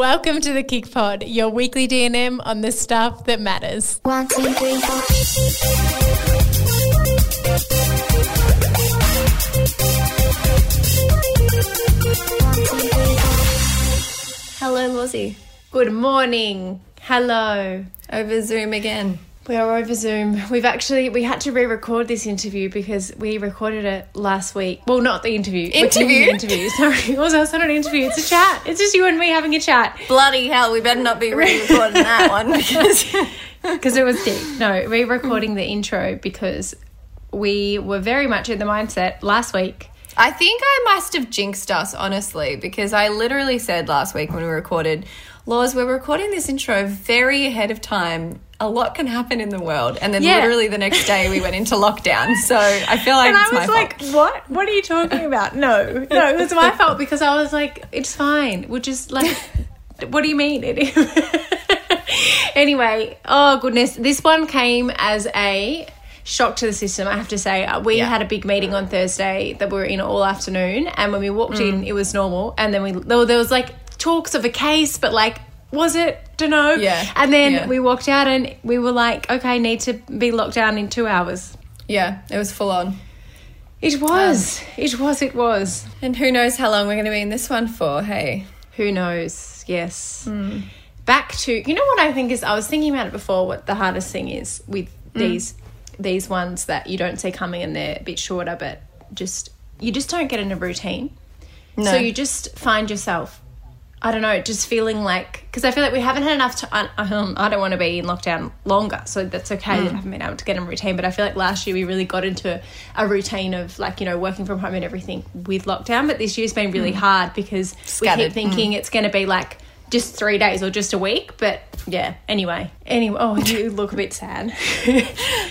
Welcome to the KIC Pod, your weekly DNM on the stuff that matters. One, two, three, four. Hello, Lozzie. Good morning. Hello. Over Zoom again. We are over Zoom. We've actually we had to re-record this interview because we recorded it last week. Well, not the interview. Interview? the interview. Sorry, also it's not an interview. It's a chat. It's just you and me having a chat Bloody hell, we better not be re-recording that one because because it was deep. No, re-recording the intro because we were very much in the mindset last week. I think I must have jinxed us, honestly, because I literally said last week when we recorded, Laws, we're recording this intro very ahead of time. A lot can happen in the world. And then Yeah. literally the next day we went into lockdown. So I feel like And I was like, fault. "What? What are you talking about?" No, no, it was my fault because I was like, "It's fine. We're just like." what do you mean? anyway, oh goodness, this one came as a shock to the system. I have to say, Uh, we Yeah. had a big meeting on Thursday that we were in all afternoon, and when we walked Mm. in, it was normal, and then we there was like talks of a case, but like. Was it? Don't know. Yeah. And then Yeah. we walked out and we were like, okay, need to be locked down in two hours. Yeah, it was full on. It um, was. it was. It was. And who knows how long we're going to be in this one for, hey? Who knows? Yes. Hmm. Back to you know what I think is I was thinking about it before. What the hardest thing is with hmm. these these ones that you don't see coming and they're a bit shorter, but just you just don't get in a routine. No. So you just find yourself. I don't know, just feeling like because I feel like we haven't had enough time. Uh, um, I don't want to be in lockdown longer, so that's okay that mm. I haven't been able to get in routine. But I feel like last year we really got into a routine of like you know working from home and everything with lockdown. But this year's been really mm. hard because we keep thinking mm. it's going to be like just three days or just a week. But yeah, anyway, anyway. Oh, you look a bit sad.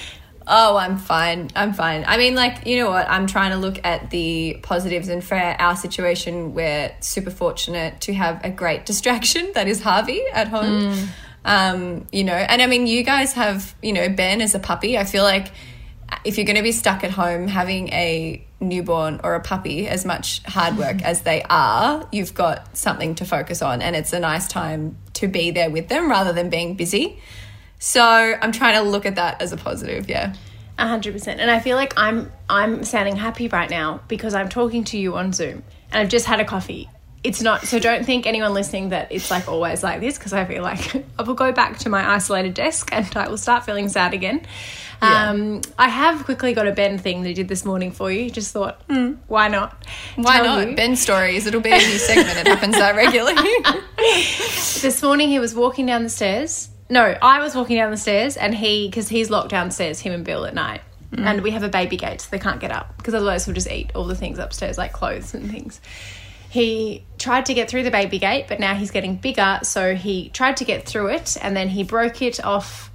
Oh, I'm fine. I'm fine. I mean, like, you know what? I'm trying to look at the positives, and for our situation, we're super fortunate to have a great distraction that is Harvey at home. Um, you know, and I mean, you guys have, you know, Ben as a puppy. I feel like if you're going to be stuck at home having a newborn or a puppy, as much hard work as they are, you've got something to focus on, and it's a nice time to be there with them rather than being busy. So I'm trying to look at that as a positive, yeah. A hundred percent. And I feel like I'm I'm sounding happy right now because I'm talking to you on Zoom and I've just had a coffee. It's not so don't think anyone listening that it's like always like this because I feel like I will go back to my isolated desk and I will start feeling sad again. Yeah. Um, I have quickly got a Ben thing that I did this morning for you. Just thought, why not? Why Tell not? you. Ben stories. It'll be a new segment. It happens that regularly. This morning he was walking down the stairs. No, I was walking down the stairs and he, because he's locked downstairs, him and Bill at night. Mm. And we have a baby gate, so they can't get up because otherwise he'll just eat all the things upstairs, like clothes and things. He tried to get through the baby gate, but now he's getting bigger, so he tried to get through it and then he broke it off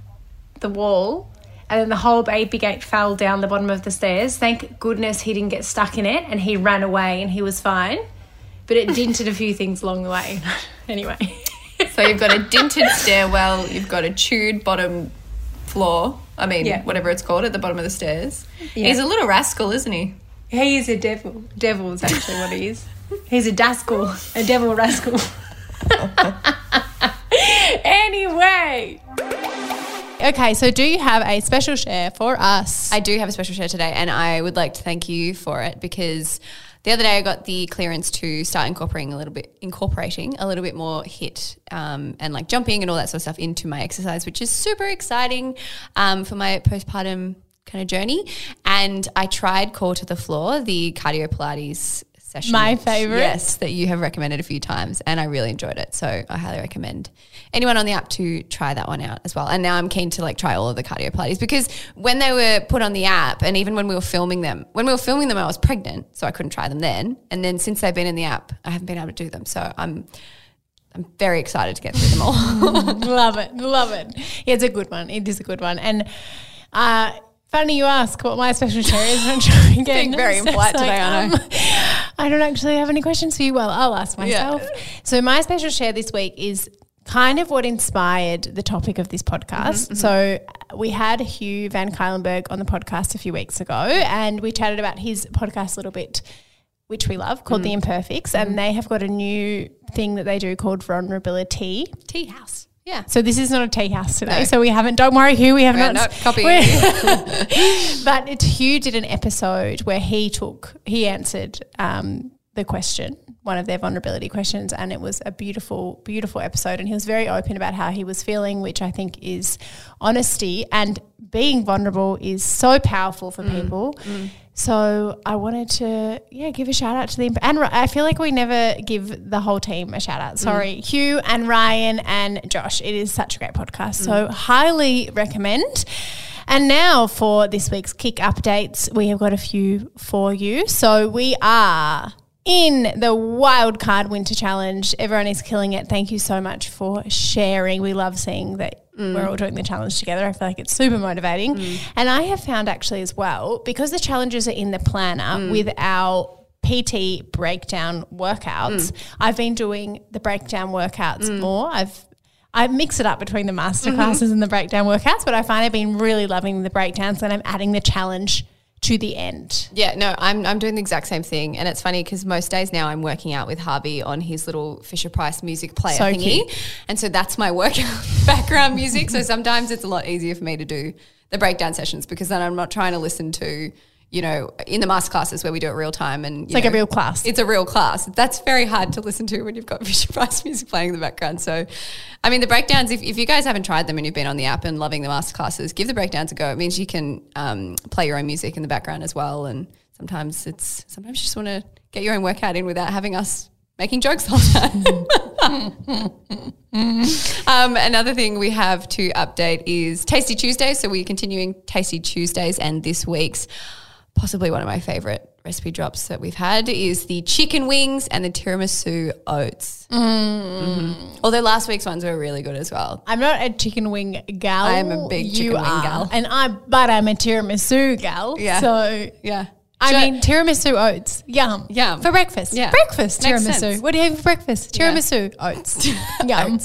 the wall. And then the whole baby gate fell down the bottom of the stairs. Thank goodness he didn't get stuck in it and he ran away and he was fine. But it dinted a few things along the way. anyway. So you've got a dinted stairwell. You've got a chewed bottom floor. I mean, Yeah. whatever it's called at the bottom of the stairs. Yeah. He's a little rascal, isn't he? He is a devil. Devil is actually what he is. He's a dascal, a devil rascal. anyway. Okay, so do you have a special share for us? I do have a special share today, and I would like to thank you for it because the other day I got the clearance to start incorporating a little bit, incorporating a little bit more HIIT um, and like jumping and all that sort of stuff into my exercise, which is super exciting um, for my postpartum kind of journey. And I tried core to the floor, the cardio Pilates session. My favourite. Yes, that you have recommended a few times, and I really enjoyed it. So I highly recommend anyone on the app to try that one out as well. And now I'm keen to like try all of the cardio Pilates because when they were put on the app, and even when we were filming them, when we were filming them, I was pregnant, so I couldn't try them then. And then since they've been in the app, I haven't been able to do them. So I'm I'm very excited to get through them all. love it, love it. Yeah, it's a good one. It is a good one. And uh, funny you ask what my special share is. I'm trying to get Being very impolite today, I know. Um, I don't actually have any questions for you. Well, I'll ask myself. So my special share this week is kind of what inspired the topic of this podcast. Mm-hmm, mm-hmm. So uh, we had Hugh Van Cuylenburg on the podcast a few weeks ago, and we chatted about his podcast a little bit which we love, called mm. The Imperfects, and mm-hmm. they have got a new thing that they do called Vulnerability. Tea house. Yeah. So this is not a tea house today. No. So we haven't. Don't worry, Hugh. We have Yeah, not. no, copy. but it's Hugh did an episode where he took he answered um, the question, one of their vulnerability questions, and it was a beautiful, beautiful episode. And he was very open about how he was feeling, which I think is honesty and being vulnerable is so powerful for people. So I wanted to, yeah, give a shout out to them. And I feel like we never give the whole team a shout out. Mm. Sorry, Hugh and Ryan and Josh. It is such a great podcast. So mm. highly recommend. And now for this week's KIC updates, we have got a few for you. So we are in the Wildcard Winter Challenge. Everyone is killing it. Thank you so much for sharing. We love seeing that we're mm. all doing the challenge together. I feel like it's super motivating. Mm. And I have found actually as well, because the challenges are in the planner mm. with our PT breakdown workouts, I've been doing the breakdown workouts more. I've I mix it up between the master mm-hmm. classes and the breakdown workouts, but I find I've been really loving the breakdowns and I'm adding the challenge to the end. Yeah, no, I'm, I'm doing the exact same thing. And it's funny because most days now I'm working out with Harvey on his little Fisher Price music player So thingy. cute. And so that's my workout background music. So sometimes it's a lot easier for me to do the breakdown sessions because then I'm not trying to listen to, you know, in the master classes where we do it real time and It's like a real class. It's a real class. That's very hard to listen to when you've got Fisher Price music playing in the background. So, I mean, the breakdowns, if, if you guys haven't tried them and you've been on the app and loving the master classes, give the breakdowns a go. It means you can um, play your own music in the background as well. And sometimes it's, sometimes you just want to get your own workout in without having us making jokes all the time. Um, another thing we have to update is Tasty Tuesdays. So we're continuing Tasty Tuesdays, and this week's possibly one of my favorite recipe drops that we've had is the chicken wings and the tiramisu oats. Mhm. Although last week's ones were really good as well. I'm not a chicken wing gal. I am a big chicken wing are. gal. And I but I'm a tiramisu gal. Yeah. So Yeah. I mean tiramisu oats. Yum. Yum. For breakfast. Yeah. Breakfast Makes tiramisu. sense. What do you have for breakfast? Yeah. Tiramisu oats. Yum.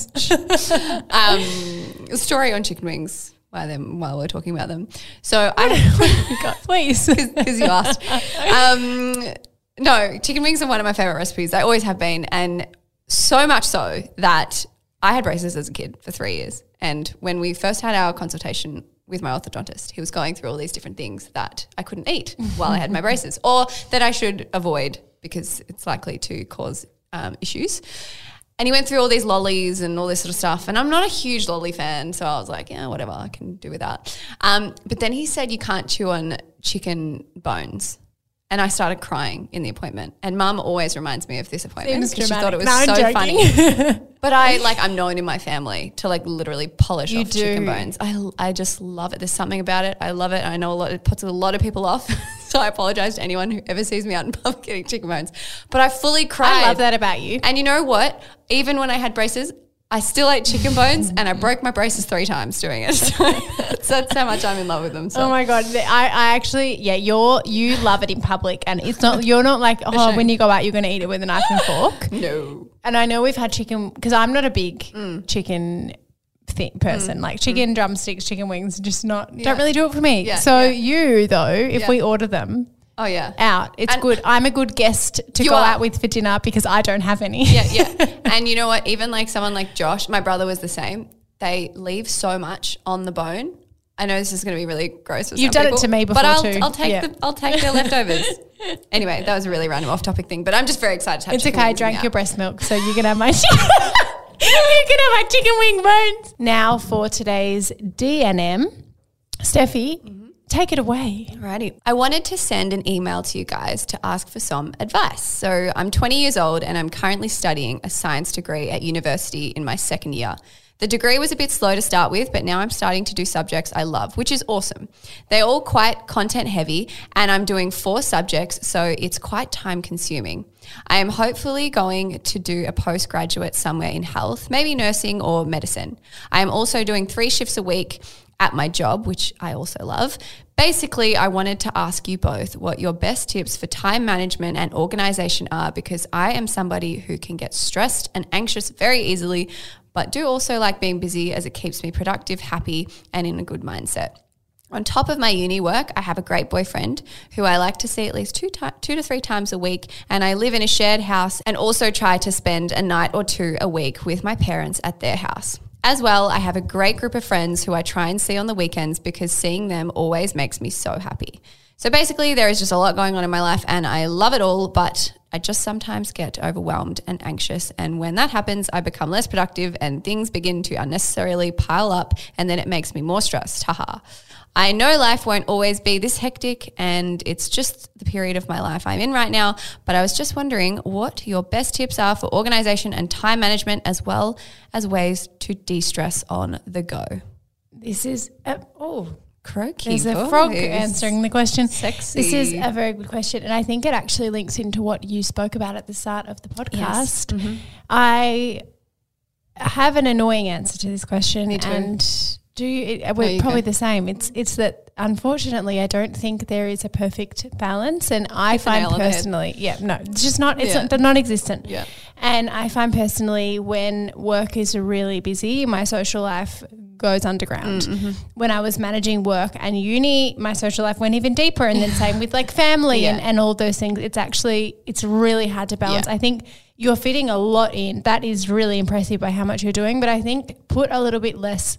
um, story on chicken wings while, them, while we're talking about them. So I. God, please. because you asked. Um, no, chicken wings are one of my favorite recipes. They always have been, and so much so that I had braces as a kid for three years. And when we first had our consultation with my orthodontist, he was going through all these different things that I couldn't eat while I had my braces, or that I should avoid because it's likely to cause um, issues. And he went through all these lollies and all this sort of stuff. And I'm not a huge lolly fan. So I was like, yeah, whatever, I can do without. Um, but then he said you can't chew on chicken bones. And I started crying in the appointment. And mum always reminds me of this appointment because she thought it was. No, so I'm funny. But I like I'm known in my family to like literally polish You off chicken bones. I I just love it. There's something about it. I love it. I know a lot. It puts a lot of people off. so I apologize to anyone who ever sees me out in public getting chicken bones. But I fully cried. I love that about you. And you know what? Even when I had braces, I still ate chicken bones, and I broke my braces three times doing it. So that's, that's how much I'm in love with them. So. Oh my god! I, I actually yeah, you're you love it in public, and it's not you're not like oh when you go out you're going to eat it with a knife and fork. no. And I know we've had chicken because I'm not a big Mm. chicken thi- person. Mm. Like chicken mm. drumsticks, chicken wings, just not Yeah. don't really do it for me. Yeah, so yeah. you though, if we order them Oh yeah. out, it's And- good. I'm a good guest to go are. out with for dinner because I don't have any. yeah, yeah. And you know what? Even like someone like Josh, my brother was the same. They leave so much on the bone. I know this is going to be really gross. For You've some done it to me but before I'll, too. I'll take Yeah. the I'll take their leftovers. anyway, that was a really random off topic thing, but I'm just very excited to have. It's okay. I drank your breast milk, so you can have my. you can have chicken wing bones. Now for today's DNM, Steffi, Mm-hmm. take it away. Alrighty. I wanted to send an email to you guys to ask for some advice. So I'm 20 years old and I'm currently studying a science degree at university in my second year. The degree was a bit slow to start with, but now I'm starting to do subjects I love, which is awesome. They're all quite content heavy, and I'm doing four subjects, so it's quite time consuming. I am hopefully going to do a postgraduate somewhere in health, maybe nursing or medicine. I am also doing three shifts a week at my job, which I also love. Basically, I wanted to ask you both what your best tips for time management and organization are because I am somebody who can get stressed and anxious very easily, but do also like being busy as it keeps me productive, happy, and in a good mindset. On top of my uni work, I have a great boyfriend who I like to see at least two, ti- two to three times a week, and I live in a shared house and also try to spend a night or two a week with my parents at their house. As well, I have a great group of friends who I try and see on the weekends because seeing them always makes me so happy. So basically, there is just a lot going on in my life, and I love it all, but I just sometimes get overwhelmed and anxious. And when that happens, I become less productive and things begin to unnecessarily pile up, and then it makes me more stressed. Haha. I know life won't always be this hectic, and it's just the period of my life I'm in right now. But I was just wondering what your best tips are for organization and time management, as well as ways to de stress on the go. This is a, oh, Croaky. there's a frog answering the question. Sexy. This is a very good question, and I think it actually links into what you spoke about at the start of the podcast. Mm-hmm. I have an annoying answer to this question, and do you, it, we're you probably go. the same. It's it's that unfortunately I don't think there is a perfect balance, and I the find nail on the head. personally, yeah, no, it's just not. It's Yeah. not, non-existent. Yeah. And I find personally when work is really busy, my social life goes underground. Mm, When I was managing work and uni, my social life went even deeper. And then same with like family and, and all those things. It's actually, it's really hard to balance. Yeah. I think you're fitting a lot in. That is really impressive by how much you're doing. But I think put a little bit less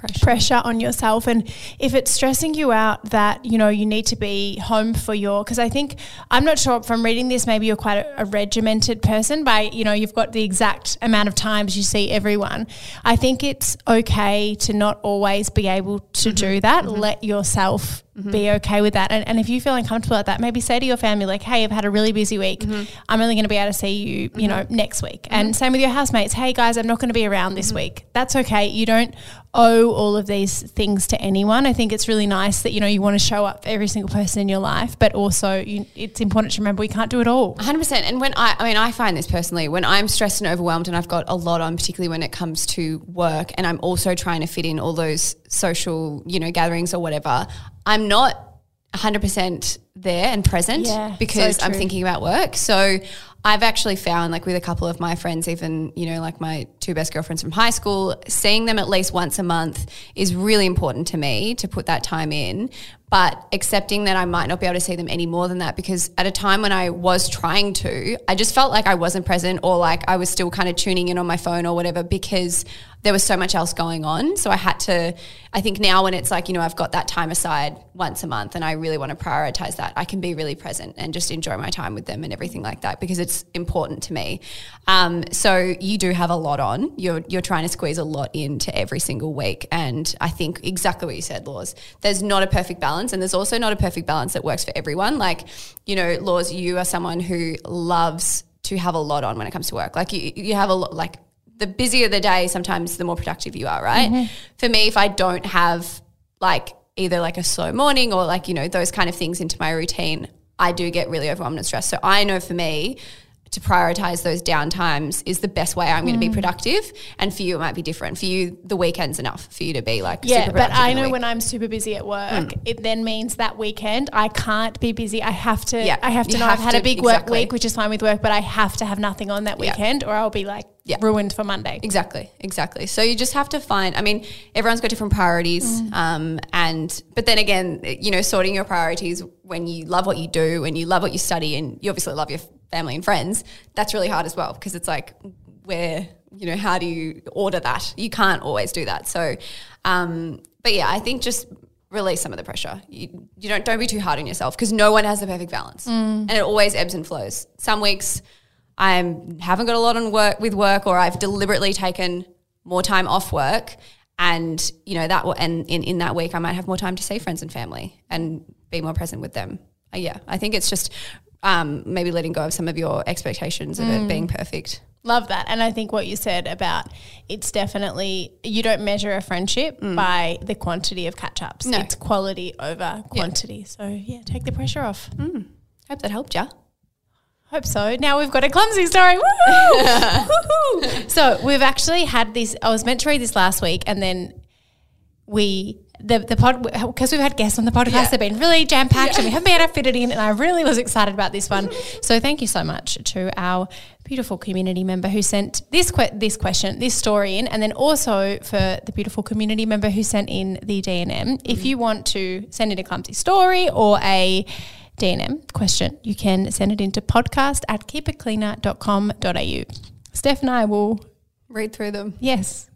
Pressure. pressure on yourself. And if it's stressing you out that you know you need to be home for your because i think i'm not sure from reading this maybe you're quite a, a regimented person by you know you've got the exact amount of times you see everyone. I think it's okay to not always be able to mm-hmm. do that. Mm-hmm. Let yourself be okay with that. And, and if you feel uncomfortable at that maybe say to your family like hey i've had a really busy week. Mm-hmm. I'm only going to be able to see you you mm-hmm. know next week. And mm-hmm. same with your housemates. Hey guys i'm not going to be around this week. That's okay. You don't owe all of these things to anyone. I think it's really nice that you know you want to show up for every single person in your life but also you, it's important to remember we can't do it all. 100% and when I I mean I find this personally when I'm stressed and overwhelmed and I've got a lot on particularly when it comes to work and I'm also trying to fit in all those social you know gatherings or whatever I'm not 100% there and present Yeah, because so I'm thinking about work. So I've actually found like with a couple of my friends even you know like my two best girlfriends from high school seeing them at least once a month is really important to me to put that time in but accepting that I might not be able to see them any more than that because at a time when I was trying to, I just felt like I wasn't present or like I was still kind of tuning in on my phone or whatever because there was so much else going on. So I had to, I think now when it's like, you know, I've got that time aside once a month and I really want to prioritize that, I can be really present and just enjoy my time with them and everything like that because it's important to me. Um, so you do have a lot on. You're, you're trying to squeeze a lot into every single week. And I think exactly what you said, Laws. There's not a perfect balance and there's also not a perfect balance that works for everyone. Like, you know, Laws, you are someone who loves to have a lot on when it comes to work. Like you, you have a lot, like the busier the day, sometimes the more productive you are, right? Mm-hmm. For me, if I don't have like either like a slow morning or like, you know, those kind of things into my routine, I do get really overwhelmed and stressed. So I know for me, to prioritize those down times is the best way I'm going to be mm. productive. And for you, it might be different. For you, the weekend's enough for you to be like Yeah, but I know when I'm super busy at work, mm. it then means that weekend I can't be busy. I have to. Yeah, I have to you know have I've had a to- big work week, which is fine with work, but I have to have nothing on that Yeah. weekend, or I'll be like Yeah. ruined for Monday. Exactly, exactly. So you just have to find. I mean, everyone's got different priorities, mm. um, and but then again, you know, sorting your priorities when you love what you do, and you love what you study, and you obviously love your family and friends. That's really hard as well because it's like where you know how do you order that? You can't always do that. So, um, but yeah, I think just release some of the pressure. You, you don't don't be too hard on yourself because no one has the perfect balance, and it always ebbs and flows. Some weeks I haven't got a lot on work with work, or I've deliberately taken more time off work, and you know that will, and in in that week I might have more time to see friends and family and be more present with them. Uh, yeah, I think it's just um, maybe letting go of some of your expectations of it being perfect. Love that. And I think what you said about it's definitely, you don't measure a friendship by the quantity of catch ups. No. It's quality over quantity. So, yeah, take the pressure off. Mm. Hope that helped you. Hope so. Now we've got a clumsy story. So we've actually had this. I was meant to read this last week, and then we the the pod because we've had guests on the podcast. Yeah. They've been really jam packed, and we haven't been able to fit it in. And I really was excited about this one. So thank you so much to our beautiful community member who sent this que- this question, this story in, and then also for the beautiful community member who sent in the DNM. If mm-hmm. you want to send in a clumsy story or a DNM question, you can send it into podcast at keepitcleaner.com.au. Steph and I will, Read through them. yes,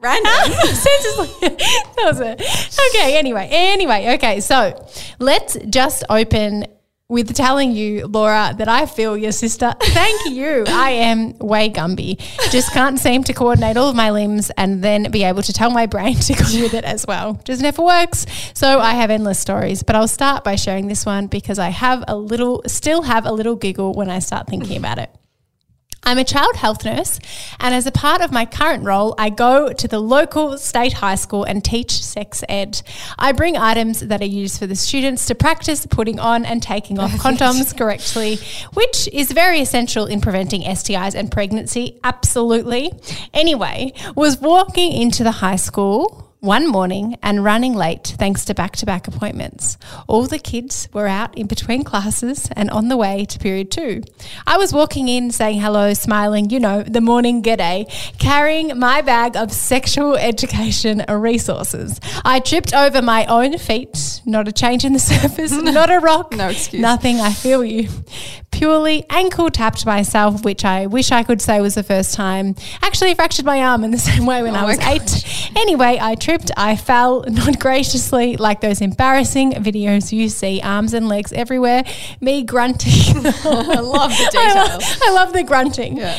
Random. That was it. Okay, anyway. Anyway, okay, so let's just open with telling you, Laura, that I feel your sister. Thank you. I am way Gumby. Just can't seem to coordinate all of my limbs and then be able to tell my brain to go with it as well. Just never works. So I have endless stories, but I'll start by sharing this one because I have a little, still have a little giggle when I start thinking about it. I'm a child health nurse, and as a part of my current role, I go to the local state high school and teach sex ed. I bring items that are used for the students to practice putting on and taking off condoms correctly, which is very essential in preventing STIs and pregnancy. Absolutely. Anyway, was walking into the high school one morning and running late thanks to back to back appointments. All the kids were out in between classes and on the way to period two. I was walking in saying hello, smiling, you know, the morning g'day, carrying my bag of sexual education resources. I tripped over my own feet, not a change in the surface, not a rock, No excuse. nothing. I feel you. Purely ankle tapped myself, which I wish I could say was the first time. Actually, fractured my arm in the same way when Oh I was eight. Anyway, I tripped, I fell, not graciously, like those embarrassing videos you see, arms and legs everywhere, me grunting. I love the I love, details. I love the grunting. Yeah.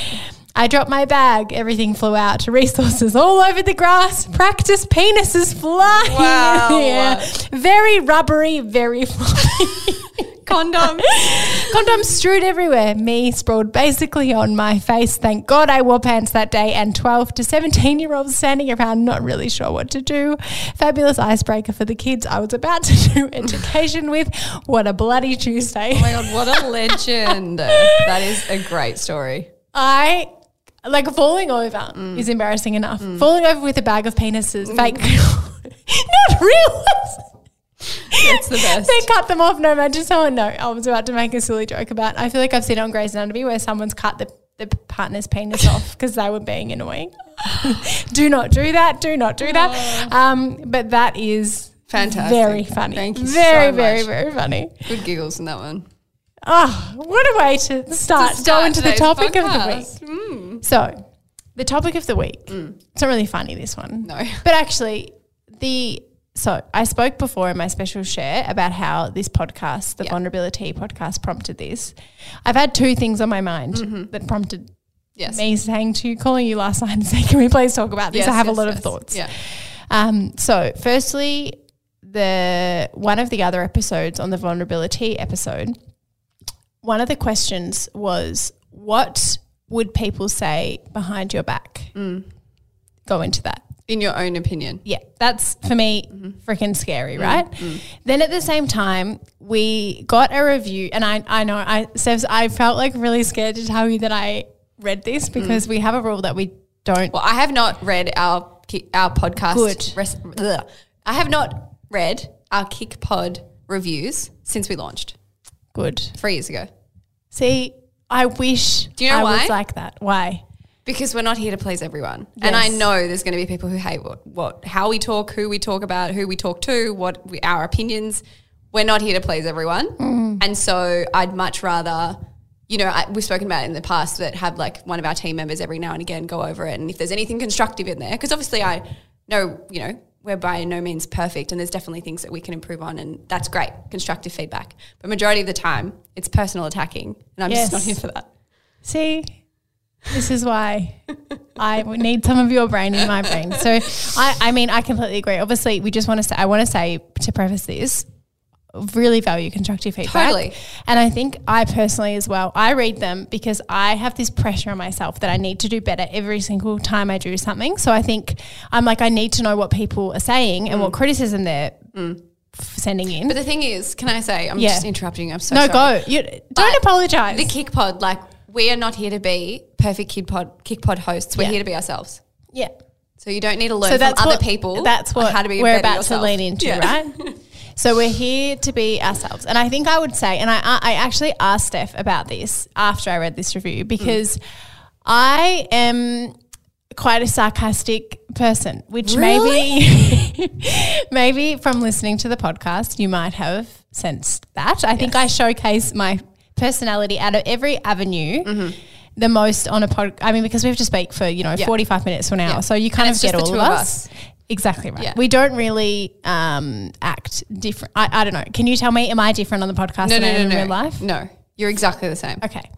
I dropped my bag. Everything flew out. Resources all over the grass. Practice penises flying Wow. air. Very rubbery, very fluffy. Condoms. Condoms strewed everywhere. Me sprawled basically on my face. Thank God I wore pants that day. And 12 to 17 year olds standing around, not really sure what to do. Fabulous icebreaker for the kids I was about to do education with. What a bloody Tuesday. Oh my god, what a legend! that is a great story. I like falling over Mm. is embarrassing enough. Falling over with a bag of penises, fake, not real. It's the best. they cut them off. No, imagine someone. No, I was about to make a silly joke about. I feel like I've seen it on Grey's Anatomy where someone's cut the, the partner's penis off because they were being annoying. do not do that. Do not do that. Um, but that is Fantastic. Very funny. Thank you Very, so very, very funny. Good giggles in that one. Oh, what a way to start, To start into the today's topic of the podcast. week. So, the topic of the week. It's not really funny this one. No. But actually, the so I spoke before in my special share about how this podcast, the Yeah. vulnerability podcast, prompted this. I've had two things on my mind that prompted Yes. me saying to you, calling you last night and saying, "Can we please talk about this?" Yes, I have yes, a lot of thoughts. Yeah. Um, so, firstly, the one of the other episodes on the vulnerability episode, one of the questions was, "What would people say behind your back?" Mm. Go into that. In your own opinion. Yeah, that's for me freaking scary, mm, right? Mm. Then at the same time, we got a review, and I, I know I, Sevs, I felt like really scared to tell you that I read this mm. because we have a rule that we don't. Well, I have not read our our podcast. Good. res- I have not read our KIC Pod reviews since we launched Good. three years ago. See, I wish Do you know I why? was like that. Why? Because we're not here to please everyone, and I know there's going to be people who hate what, what how we talk, who we talk about, who we talk to, what we, our opinions. We're not here to please everyone, Mm. and so I'd much rather, you know, I, we've spoken about it in the past that have like one of our team members every now and again go over it, and if there's anything constructive in there, because obviously I know, you know, we're by no means perfect, and there's definitely things that we can improve on, and that's great, constructive feedback. But majority of the time, it's personal attacking, and I'm just not here for that. See, this is why I need some of your brain in my brain. So, I, I mean, I completely agree. Obviously, we just want to say, I want to say to preface this, really value constructive feedback. Totally. And I think I personally as well, I read them because I have this pressure on myself that I need to do better every single time I do something. So I think I'm like, I need to know what people are saying and what mm. criticism they're mm. f- sending in. But the thing is, can I say, I'm Yeah. just interrupting you. I'm so no, sorry. go. You, don't But apologize. The KIC Pod, like we are not here to be perfect Kid Pod KIC Pod hosts. We're Yeah. here to be ourselves. yeah. So you don't need to learn so from that's other people. That's what how to be we're about yourself. to lean into, Yeah. right? So we're here to be ourselves, and I think I would say, and I I actually asked Steph about this after I read this review because I am quite a sarcastic person, which maybe maybe from listening to the podcast you might have sensed that. I think I showcase my personality out of every avenue. The most on a pod, I mean, because we have to speak for you know Yeah. forty five minutes to an hour, Yeah. so you kind And of get all of of us. us. Exactly right. Yeah. We don't really um, act different. I, I don't know. Can you tell me, am I different on the podcast No, than I no, am no, in no. real life? No, you're exactly the same. Okay.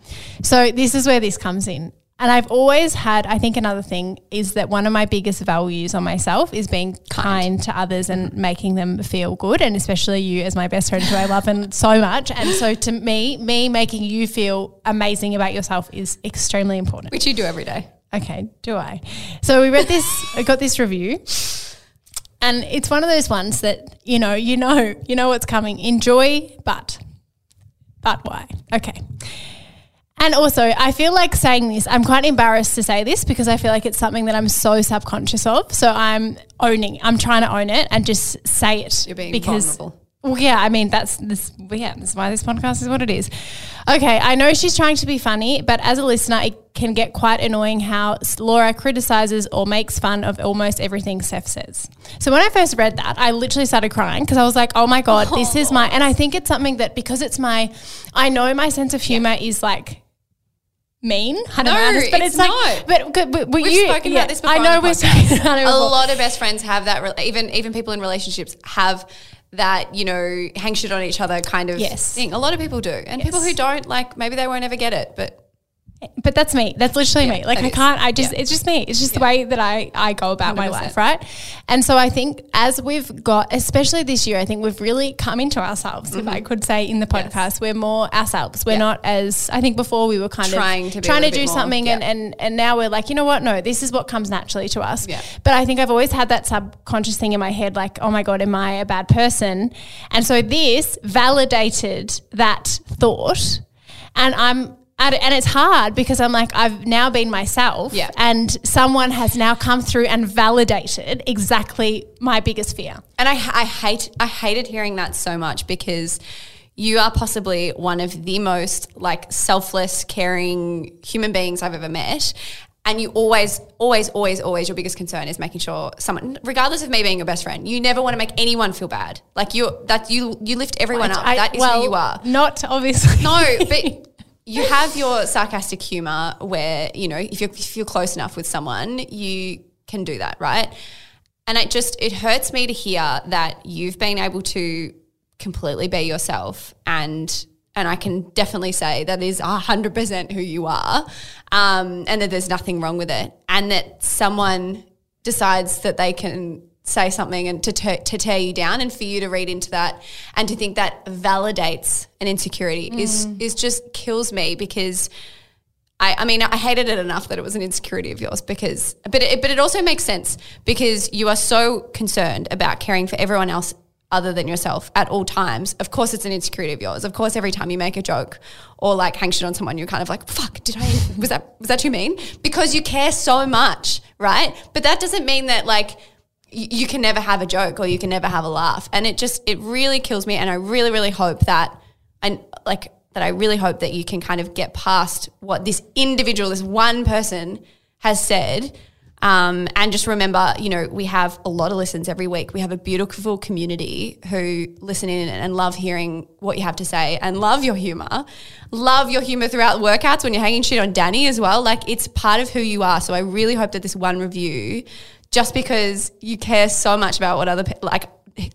So this is where this comes in. And I've always had, I think another thing is that one of my biggest values on myself is being kind, to others and making them feel good. And especially you as my best friend who I love and so much. And so to me, me making you feel amazing about yourself is extremely important. Which you do every day. Okay, do I? So we read this, I got this review. And it's one of those ones that, you know, you know, you know what's coming. Enjoy, but. But why? Okay. And also, I feel like saying this, I'm quite embarrassed to say this because I feel like it's something that I'm so subconscious of. So I'm owning, I'm trying to own it and just say it. You're being because, vulnerable. Well, yeah, I mean, that's this, yeah, that's why this podcast is what it is. Okay, I know she's trying to be funny, but as a listener, it can get quite annoying how Laura criticizes or makes fun of almost everything Steph says. So when I first read that, I literally started crying because I was like, oh my God, this is my, oh. and I think it's something that because it's my, I know my sense of humor is like, mean. I don't No, know, but it's it's, like, not. but, but, but, We've you, spoken yeah, about this before. I know we've spoken about it A lot of best friends have that. re- Even even people in relationships have that. You know, hang shit on each other kind of Yes. thing. A lot of people do, and people who don't, like maybe they won't ever get it. But But that's me. That's literally me. Like I is. can't. I just. Yeah. It's just me. It's just the way that I I go about my 100%. life, right? And so I think as we've got, especially this year, I think we've really come into ourselves. If I could say in the podcast, we're more ourselves. We're Mm-hmm. Yeah. not as. I think before we were kind Trying of to be trying to do something, and and and now we're like, you know what? No, this is what comes naturally to us. Yeah. But I think I've always had that subconscious thing in my head, like, oh my god, am I a bad person? And so this validated that thought, and I'm. It- And it's hard because I'm like, I've now been myself, Yeah. and someone has now come through and validated exactly my biggest fear. And I, I hate I hated hearing that so much because you are possibly one of the most like selfless, caring human beings I've ever met. And you always, always, always, always, your biggest concern is making sure someone, regardless of me being your best friend, you never want to make anyone feel bad. Like you, that you, you lift everyone up. I- that is well, who you are. Not obviously. No, but you have your sarcastic humor where, you know, if you're, if you're close enough with someone, you can do that, right? And it just, it hurts me to hear that you've been able to completely be yourself and and I can definitely say that is 100% who you are um, and that there's nothing wrong with it and that someone decides that they can say something and to, te- to tear you down and for you to read into that and to think that validates an insecurity is mm. is just kills me because I, I mean, I hated it enough that it was an insecurity of yours because, but it, but it also makes sense because you are so concerned about caring for everyone else other than yourself at all times. Of course, it's an insecurity of yours. Of course, every time you make a joke or like hang shit on someone, you're kind of like, "Fuck, did I? Was that was that too mean?" Because you care so much, right? But that doesn't mean that like you can never have a joke or you can never have a laugh. And it just it really kills me. And I really really hope that and like that I really hope that you can kind of get past what this individual, this one person has said. Um, and just remember, you know, we have a lot of listens every week. We have a beautiful community who listen in and love hearing what you have to say and love your humor. Love your humor throughout workouts when you're hanging shit on Danny as well. Like it's part of who you are. So I really hope that this one review, just because you care so much about what other, pe- like,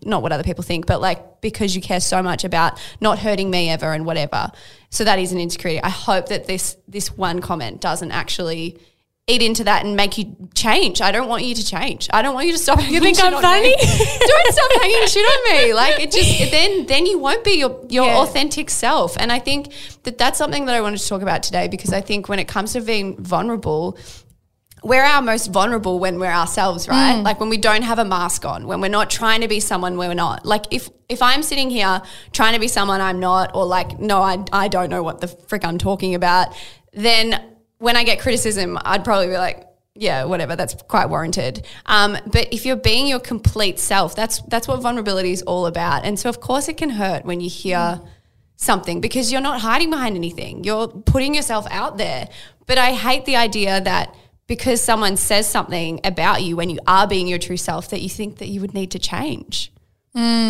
not what other people think, but like because you care so much about not hurting me ever and whatever. So that is an insecurity. I hope that this this one comment doesn't actually eat into that and make you change. I don't want you to change. I don't want you to stop. You think I'm funny? don't stop hanging shit on me. Like it just then then you won't be your your Yeah. authentic self. And I think that that's something that I wanted to talk about today because I think when it comes to being vulnerable we're our most vulnerable when we're ourselves, right? Mm. Like when we don't have a mask on, when we're not trying to be someone we're not. Like if if I'm sitting here trying to be someone I'm not, or like no, I I don't know what the frick I'm talking about, then when I get criticism, I'd probably be like, yeah, whatever. That's quite warranted. Um, but if you're being your complete self, that's that's what vulnerability is all about. And so, of course, it can hurt when you hear something because you're not hiding behind anything. You're putting yourself out there. But I hate the idea that because someone says something about you when you are being your true self, that you think that you would need to change.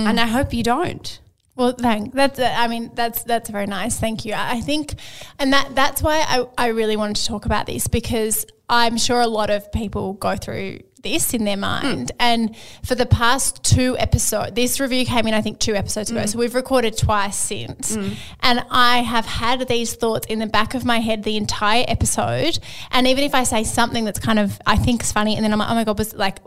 And I hope you don't. Well, thank that's. Uh, I mean, that's that's very nice. Thank you. I I think, and that that's why I I really wanted to talk about this because I'm sure a lot of people go through this in their mind. And for the past two episodes, this review came in I think two episodes ago. Mm. So we've recorded twice since, mm. and I have had these thoughts in the back of my head the entire episode. And even if I say something that's kind of I think is funny, and then I'm like, oh my god, was like,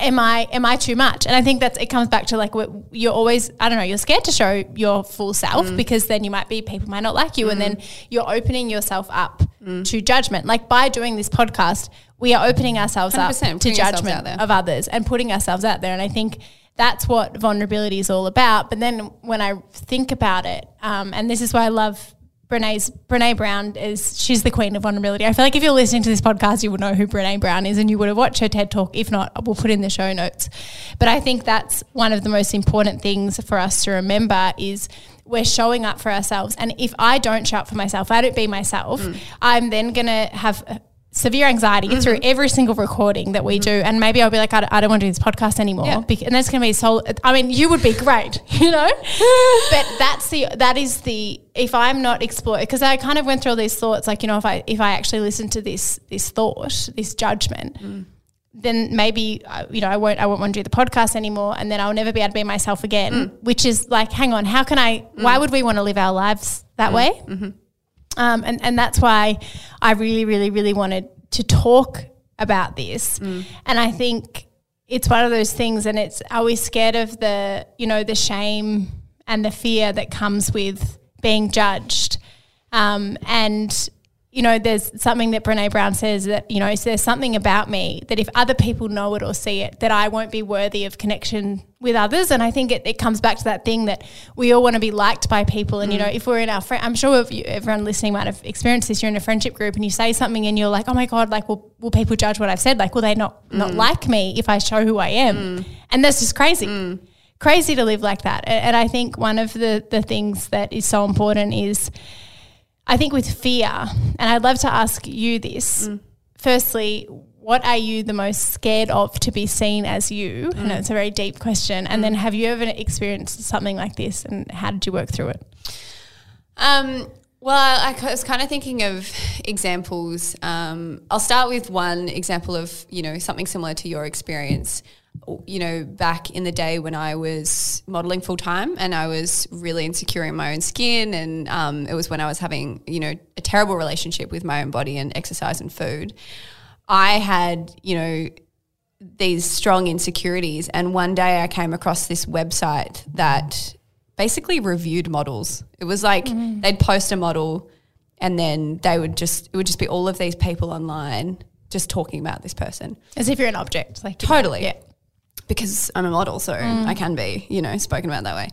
am I am I too much? And I think that's it comes back to like you're always I don't know you're scared to show your full self mm. because then you might be people might not like you, and then you're opening yourself up to judgment. Like by doing this podcast, we are opening ourselves up to putting ourselves out judgment of others and putting ourselves out there. And I think that's what vulnerability is all about. But then when I think about it, um, and this is why I love Brene's Brene Brown is she's the queen of vulnerability. I feel like if you're listening to this podcast, you would know who Brene Brown is and you would have watched her TED talk. If not, we'll put in the show notes. But I think that's one of the most important things for us to remember is we're showing up for ourselves. And if I don't show up for myself, I don't be myself, mm. I'm then gonna have uh, severe anxiety mm-hmm. through every single recording that we mm-hmm. do. And maybe I'll be like, I don't, I don't want to do this podcast anymore. Yeah. And that's going to be so, I mean, you would be great, you know? but that's the, that is the, if I'm not exploring, because I kind of went through all these thoughts, like, you know, if I, if I actually listen to this, this thought, this judgment, mm. Then maybe uh, you know I won't I won't want to do the podcast anymore, and then I'll never be able to be myself again. Which is like, hang on, how can I? Why would we want to live our lives that way? Um, and and that's why I really, really, really wanted to talk about this. And I think it's one of those things, and it's are we scared of the you know the shame and the fear that comes with being judged, um, and you know, there's something that Brene Brown says that, you know, is there's something about me that if other people know it or see it, that I won't be worthy of connection with others. And I think it, it comes back to that thing that we all want to be liked by people. And, you know, mm. if we're in our friend, I'm sure if you, everyone listening might have experienced this, you're in a friendship group and you say something and you're like, oh my God, like, will, will people judge what I've said? Like, will they not, mm. not like me if I show who I am? Mm. And that's just crazy. Crazy to live like that. And I think one of the, the things that is so important is, I think with fear, and I'd love to ask you this. Firstly, what are you the most scared of to be seen as you? And it's a very deep question. And then have you ever experienced something like this and how did you work through it? Um, well, I I was kind of thinking of examples. Um, I'll start with one example of you know something similar to your experience. You know, back in the day when I was modeling full time and I was really insecure in my own skin, and um, it was when I was having you know a terrible relationship with my own body and exercise and food. I had you know these strong insecurities. And one day I came across this website that basically reviewed models. It was like they'd post a model and then they would just, it would just be all of these people online just talking about this person. As if you're an object. Like Totally. Yeah. Because I'm a model, so I can be, you know, spoken about that way.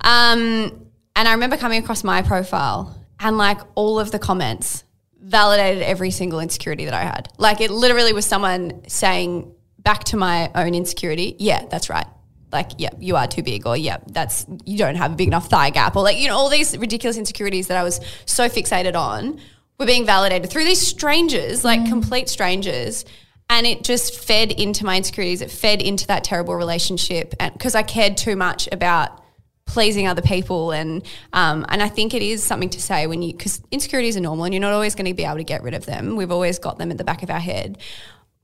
Um, and I remember coming across my profile and like all of the comments validated every single insecurity that I had. Like it literally was someone saying back to my own insecurity, yeah, that's right. Like, yeah, you are too big, or yeah, that's you don't have a big enough thigh gap, or like, you know, all these ridiculous insecurities that I was so fixated on were being validated through these strangers, like complete strangers. And it just fed into my insecurities. It fed into that terrible relationship. Because I cared too much about pleasing other people and um, and I think it is something to say when you because insecurities are normal and you're not always going to be able to get rid of them. We've always got them at the back of our head.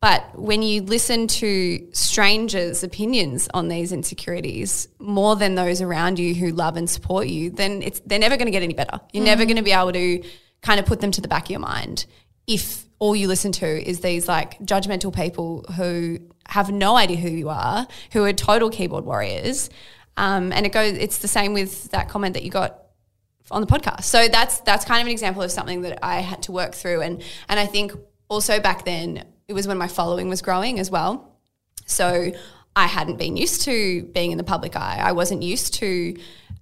But when you listen to strangers' opinions on these insecurities more than those around you who love and support you, then it's they're never going to get any better. You're never going to be able to kind of put them to the back of your mind if all you listen to is these like judgmental people who have no idea who you are, who are total keyboard warriors. Um, and it goes. It's the same with that comment that you got on the podcast. So that's that's kind of an example of something that I had to work through, and and I think also back then it was when my following was growing as well. So I hadn't been used to being in the public eye. I wasn't used to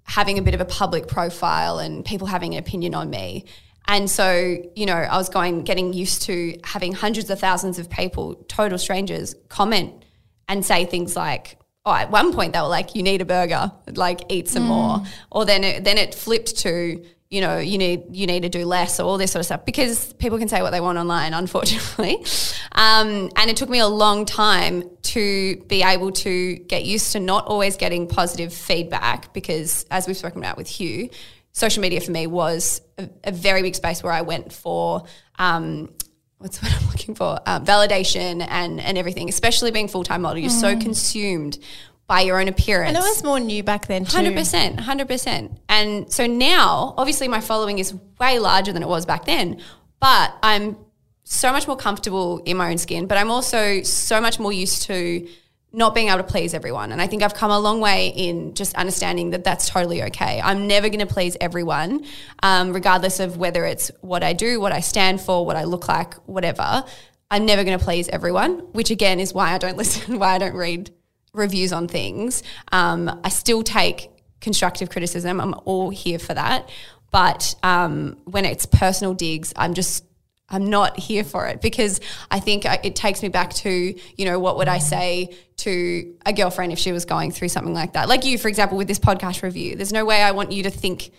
having a bit of a public profile and people having an opinion on me. And so, you know, I was going, getting used to having hundreds of thousands of people, total strangers, comment and say things like, oh, at one point they were like, you need a burger, like eat some more. Or then it, then it flipped to, you know, you need you need to do less or all this sort of stuff because people can say what they want online, unfortunately. Um, and it took me a long time to be able to get used to not always getting positive feedback because, as we've spoken about with Hugh, social media for me was a, a very big space where I went for. Um, what's what I'm looking for? Um, validation and and everything. Especially being full time model, you're so consumed by your own appearance. And it was more new back then too. Hundred percent, hundred percent. And so now, obviously, my following is way larger than it was back then. But I'm so much more comfortable in my own skin. But I'm also so much more used to not being able to please everyone. And I think I've come a long way in just understanding that that's totally okay. I'm never going to please everyone, um, regardless of whether it's what I do, what I stand for, what I look like, whatever. I'm never going to please everyone, which again is why I don't listen, why I don't read reviews on things. Um, I still take constructive criticism. I'm all here for that. But um, when it's personal digs, I'm just I'm not here for it because I think it takes me back to, you know, what would I say to a girlfriend if she was going through something like that? Like you, for example, with this podcast review. There's no way I want you to think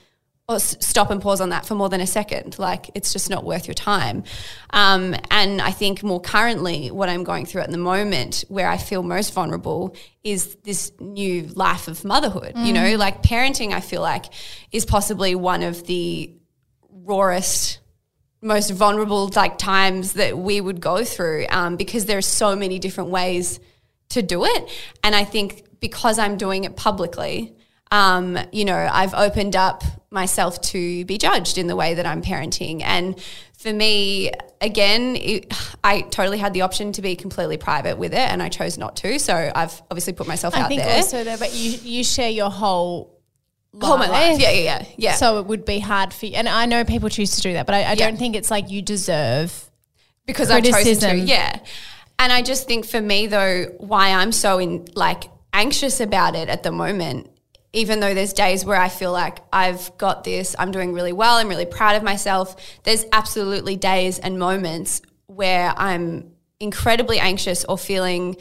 or s- stop and pause on that for more than a second. Like it's just not worth your time. Um, and I think more currently, what I'm going through at the moment, where I feel most vulnerable, is this new life of motherhood. You know, like parenting, I feel like is possibly one of the rawest most vulnerable like times that we would go through um, because there are so many different ways to do it. And i think because i'm doing it publicly um, you know i've opened up myself to be judged in the way that i'm parenting. And for me again it, i totally had the option to be completely private with it and i chose not to. So i've obviously put myself I out think there. also though, but you you share your whole Whole my life. Yeah, yeah, yeah, yeah. So it would be hard for you. And I know people choose to do that, but I, I Yeah. don't think it's like you deserve. because I've chosen to. Yeah. And I just think for me though, why I'm so in like anxious about it at the moment, even though there's days where I feel like I've got this, I'm doing really well, I'm really proud of myself. There's absolutely days and moments where I'm incredibly anxious or feeling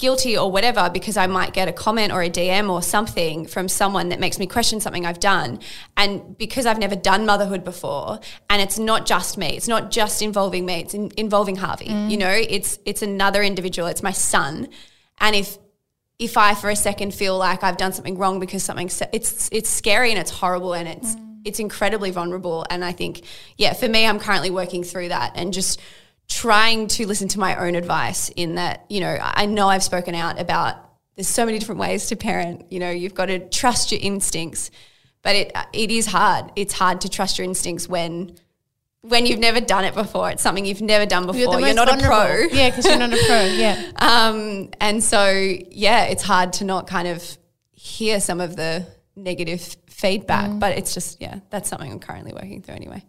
guilty or whatever because I might get a comment or a DM or something from someone that makes me question something I've done. And because I've never done motherhood before, and it's not just me, it's not just involving me, it's in, involving Harvey. Mm. You know, it's it's another individual, it's my son. And if if I for a second feel like I've done something wrong because something it's it's scary and it's horrible and it's mm. it's incredibly vulnerable and I think yeah for me I'm currently working through that and just trying to listen to my own advice in that you know I know I've spoken out about there's so many different ways to parent you know you've got to trust your instincts but it it is hard it's hard to trust your instincts when when you've never done it before it's something you've never done before you're, most not a pro. Yeah, because you're not a pro. Yeah. um, and so, yeah, it's hard to not kind of hear some of the negative feedback, but it's just, yeah, that's something I'm currently working through anyway.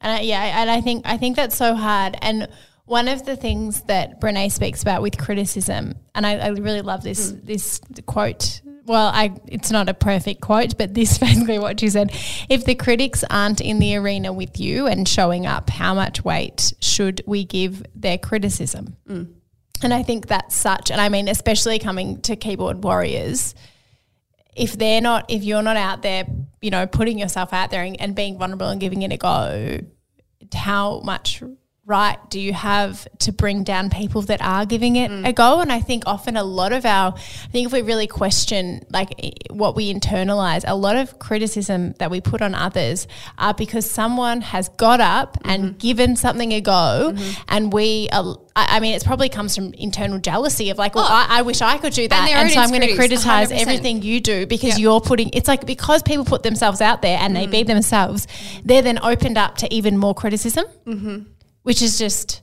And I, yeah, and I think I think that's so hard. And one of the things that Brene speaks about with criticism, and I, I really love this hmm. this quote. Well, I it's not a perfect quote, but this basically what she said. If the critics aren't in the arena with you and showing up, how much weight should we give their criticism? Hmm. And I think that's such, and I mean, especially coming to keyboard warriors, if they're not, if you're not out there, you know, putting yourself out there and, and being vulnerable and giving it a go, how much right do you have to bring down people that are giving it a go? And I think often a lot of our, I think if we really question like what we internalize, a lot of criticism that we put on others are because someone has got up and given something a go, and we. Are, I mean, it probably comes from internal jealousy of like, well, I, I wish I could do that, their and, so I'm going to criticize 100%. everything you do because Yeah. you're putting. It's like because people put themselves out there and they be themselves, they're then opened up to even more criticism, which is just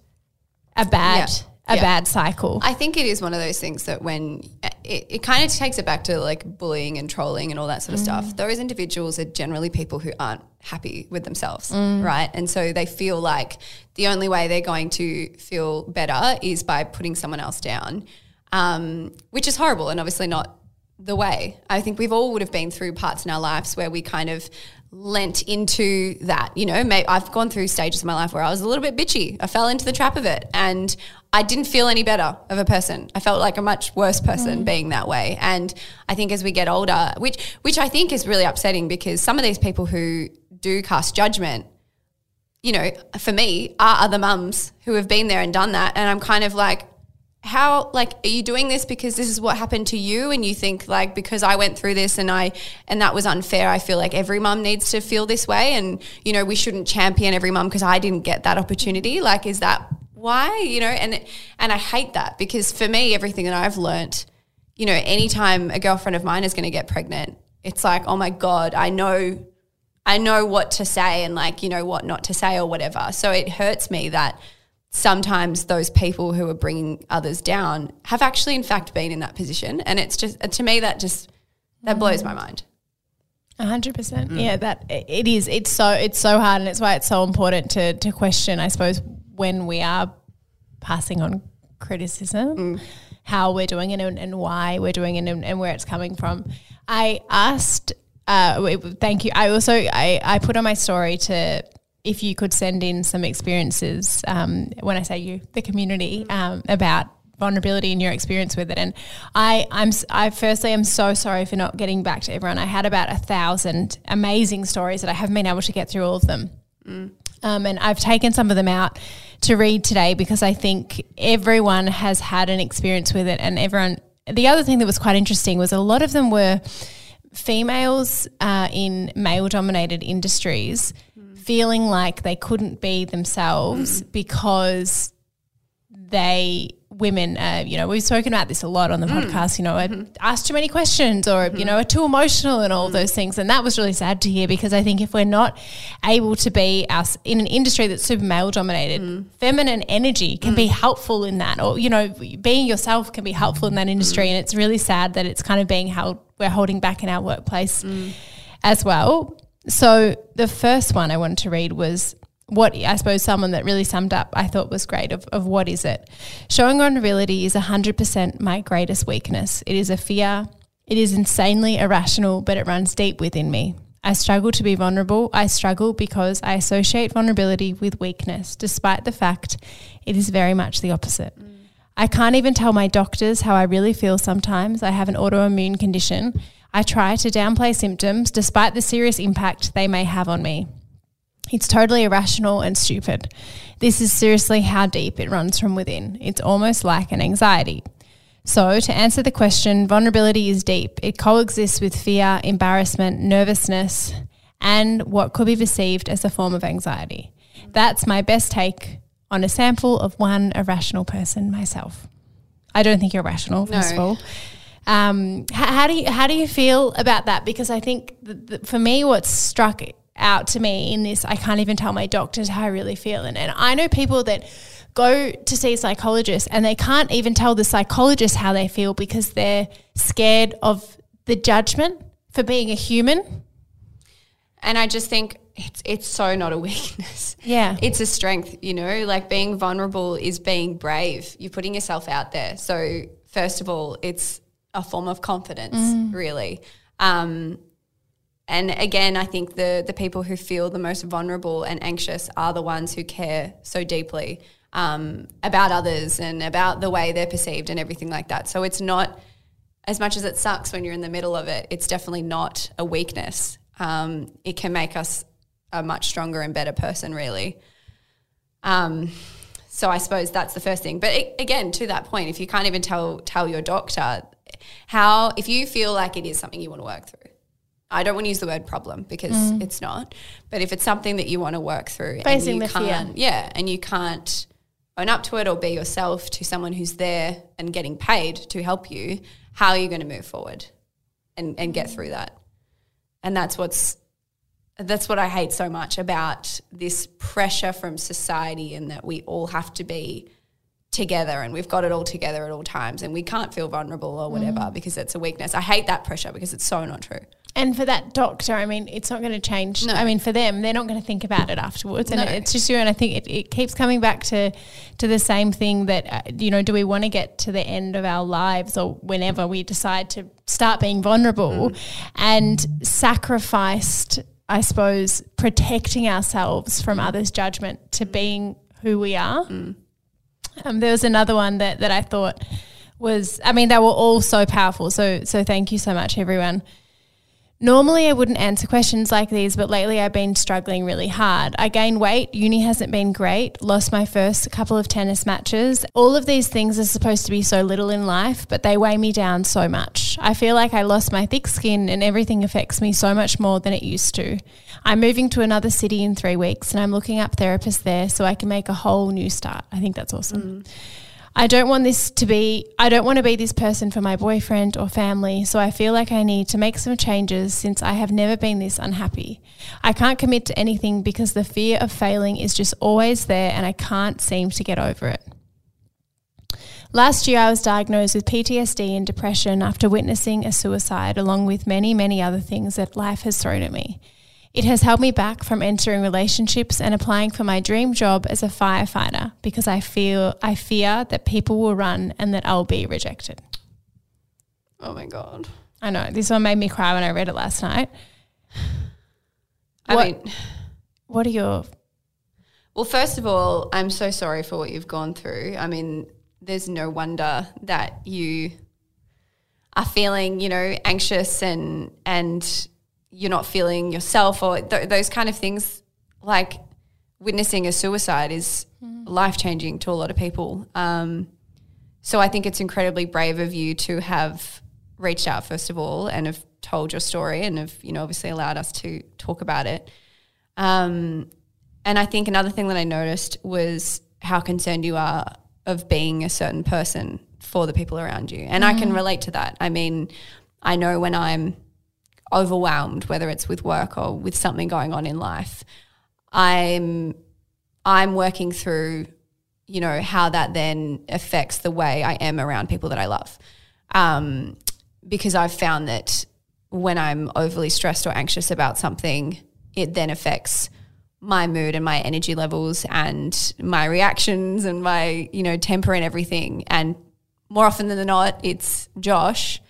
a bad, Yeah. a Yeah. bad cycle. I think it is one of those things that when it, it kind of takes it back to like bullying and trolling and all that sort of stuff, those individuals are generally people who aren't happy with themselves, right? And so they feel like the only way they're going to feel better is by putting someone else down, um, which is horrible and obviously not the way. I think we've all would have been through parts in our lives where we kind of lent into that. You know, may, I've gone through stages of my life where I was a little bit bitchy. I fell into the trap of it, and I didn't feel any better of a person. I felt like a much worse person mm. being that way. And I think as we get older, which which I think is really upsetting because some of these people who do cast judgment you know, for me, are other mums who have been there and done that. And I'm kind of like, how, like, are you doing this because this is what happened to you? And you think, like, because I went through this and I, and that was unfair, I feel like every mum needs to feel this way. And, you know, we shouldn't champion every mum because I didn't get that opportunity. Like, is that why? You know, and, and I hate that because for me, everything that I've learnt, you know, anytime a girlfriend of mine is going to get pregnant, it's like, oh my God, I know I know what to say and like, you know, what not to say or whatever. So it hurts me that sometimes those people who are bringing others down have actually, in fact, been in that position. And it's just, to me, that just, that blows my mind. A hundred percent. Yeah, that it is. It's so it's so hard, and it's why it's so important to to question. I suppose when we are passing on criticism, how we're doing it and, and why we're doing it and, and where it's coming from. I asked. Uh, thank you. I also I I put on my story to if you could send in some experiences. Um, when I say you, the community um, about vulnerability and your experience with it. And I, I'm, I firstly am so sorry for not getting back to everyone. I had about a thousand amazing stories that I haven't been able to get through all of them. Um, and I've taken some of them out to read today because I think everyone has had an experience with it, and everyone. The other thing that was quite interesting was a lot of them were females uh, in male-dominated industries feeling like they couldn't be themselves mm. because they women uh, you know we've spoken about this a lot on the mm. podcast you know are mm-hmm. asked too many questions or you mm-hmm. know are too emotional and all mm. those things. And that was really sad to hear because i think if we're not able to be us in an industry that's super male dominated feminine energy can be helpful in that or you know being yourself can be helpful in that industry. And it's really sad that it's kind of being held we're holding back in our workplace as well so the first one i wanted to read was what I suppose someone that really summed up I thought was great of, of what is it. Showing vulnerability is 100% my greatest weakness. It is a fear. It is insanely irrational, but it runs deep within me. I struggle to be vulnerable. I struggle because I associate vulnerability with weakness, despite the fact it is very much the opposite. Mm. I can't even tell my doctors how I really feel sometimes. I have an autoimmune condition. I try to downplay symptoms despite the serious impact they may have on me. It's totally irrational and stupid. This is seriously how deep it runs from within. It's almost like an anxiety. So, to answer the question, vulnerability is deep. It coexists with fear, embarrassment, nervousness, and what could be perceived as a form of anxiety. That's my best take on a sample of one irrational person, myself. I don't think you're rational, first of all. Um, h- how do you how do you feel about that? Because I think th th for me, what's struck out to me in this, I can't even tell my doctors how I really feel, and, and I know people that go to see a psychologist and they can't even tell the psychologist how they feel because they're scared of the judgment for being a human. And I just think it's it's so not a weakness. Yeah. It's a strength, you know, like being vulnerable is being brave. You're putting yourself out there. So first of all, it's a form of confidence, really. Um, and again, I think the the people who feel the most vulnerable and anxious are the ones who care so deeply um, about others and about the way they're perceived and everything like that. So it's not as much as it sucks when you're in the middle of it. It's definitely not a weakness. Um, it can make us a much stronger and better person, really. Um, so I suppose that's the first thing. But a- again, to that point, if you can't even tell tell your doctor how, if you feel like it is something you want to work through, I don't want to use the word problem because mm. it's not. But if it's something that you want to work through, Facing and you the fear. can't, yeah, and you can't own up to it or be yourself to someone who's there and getting paid to help you, how are you going to move forward and, and get through that? And that's what's that's what I hate so much about this pressure from society and that we all have to be together and we've got it all together at all times and we can't feel vulnerable or whatever mm. because it's a weakness. I hate that pressure because it's so not true. And for that doctor, I mean, it's not going to change. No. I mean, for them, they're not going to think about it afterwards, and No. it's just you. And I think it, it keeps coming back to to the same thing that uh, you know, do we want to get to the end of our lives, or whenever we decide to start being vulnerable, mm. and sacrificed, I suppose, protecting ourselves from mm. others' judgment to being who we are. Um, there was another one that that I thought was, I mean, they were all so powerful. So so thank you so much, everyone. Normally, I wouldn't answer questions like these, but lately I've been struggling really hard. I gained weight, uni hasn't been great, lost my first couple of tennis matches. All of these things are supposed to be so little in life, but they weigh me down so much. I feel like I lost my thick skin and everything affects me so much more than it used to. I'm moving to another city in three weeks and I'm looking up therapists there so I can make a whole new start. I think that's awesome. Mm. I don't want this to be, I don't want to be this person for my boyfriend or family, so I feel like I need to make some changes since I have never been this unhappy. I can't commit to anything because the fear of failing is just always there and I can't seem to get over it. Last year, I was diagnosed with PTSD and depression after witnessing a suicide, along with many, many other things that life has thrown at me. It has held me back from entering relationships and applying for my dream job as a firefighter because I feel I fear that people will run and that I'll be rejected. Oh my god. I know this one made me cry when I read it last night. I What- mean, What are your well, first of all, I'm so sorry for what you've gone through. I mean, there's no wonder that you are feeling, you know, anxious and and you're not feeling yourself or th- those kind of things. Like witnessing a suicide is life changing to a lot of people. Um, so I think it's incredibly brave of you to have reached out first of all and have told your story and have you know obviously allowed us to talk about it. Um, and I think another thing that I noticed was how concerned you are of being a certain person for the people around you. And I can relate to that. I mean, I know when I'm overwhelmed, whether it's with work or with something going on in life, I'm I'm working through, you know, how that then affects the way I am around people that I love. Um, because I've found that when I'm overly stressed or anxious about something, it then affects my mood and my energy levels and my reactions and my, you know, temper and everything. And more often than not, it's Josh